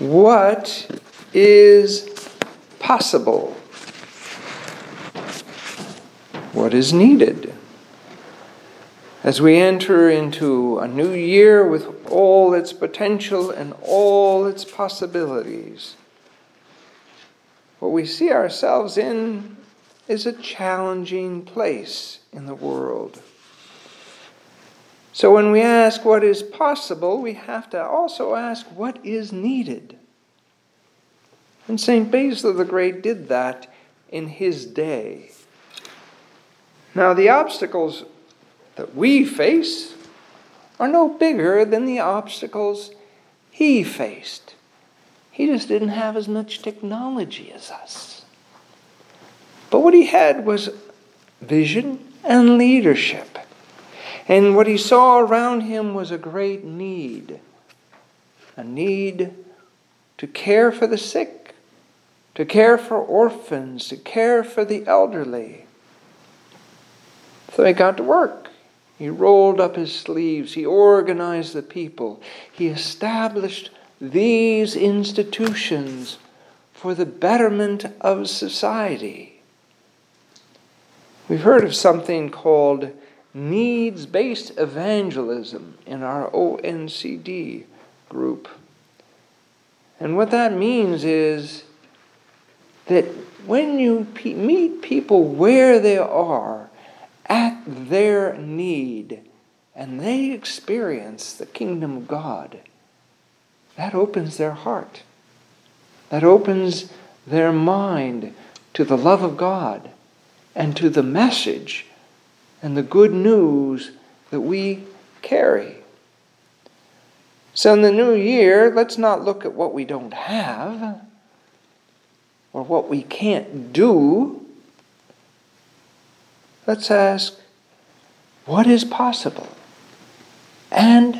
what is possible? What is needed? As we enter into a new year with all its potential and all its possibilities, what we see ourselves in is a challenging place in the world. So when we ask what is possible, we have to also ask what is needed. And St. Basil the Great did that in his day. Now, the obstacles that we face are no bigger than the obstacles he faced. He just didn't have as much technology as us. But what he had was vision and leadership. And what he saw around him was a great need a need to care for the sick, to care for orphans, to care for the elderly. So he got to work. He rolled up his sleeves. He organized the people. He established these institutions for the betterment of society. We've heard of something called needs based evangelism in our ONCD group. And what that means is that when you meet people where they are, at their need and they experience the kingdom of God, that opens their heart. That opens their mind to the love of God and to the message and the good news that we carry. So, in the new year, let's not look at what we don't have or what we can't do Let's ask what is possible and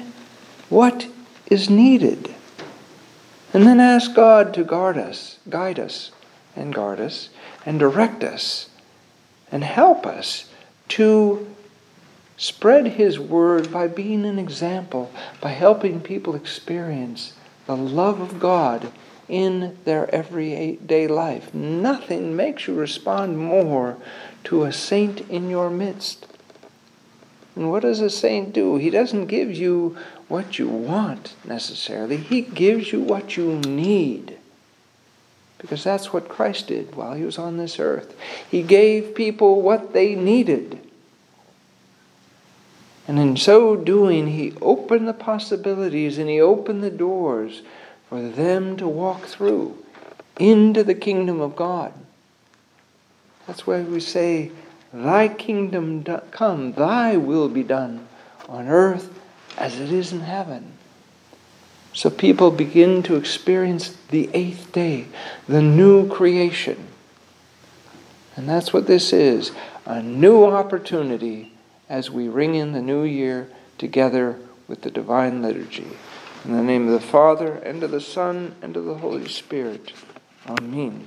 what is needed. And then ask God to guard us, guide us, and guard us, and direct us, and help us to spread His word by being an example, by helping people experience the love of God in their everyday life. Nothing makes you respond more to a saint in your midst. And what does a saint do? He doesn't give you what you want necessarily, he gives you what you need. Because that's what Christ did while he was on this earth. He gave people what they needed. And in so doing, he opened the possibilities and he opened the doors for them to walk through into the kingdom of God. That's why we say, Thy kingdom come, Thy will be done on earth as it is in heaven. So people begin to experience the eighth day, the new creation. And that's what this is a new opportunity as we ring in the new year together with the divine liturgy. In the name of the Father, and of the Son, and of the Holy Spirit. Amen.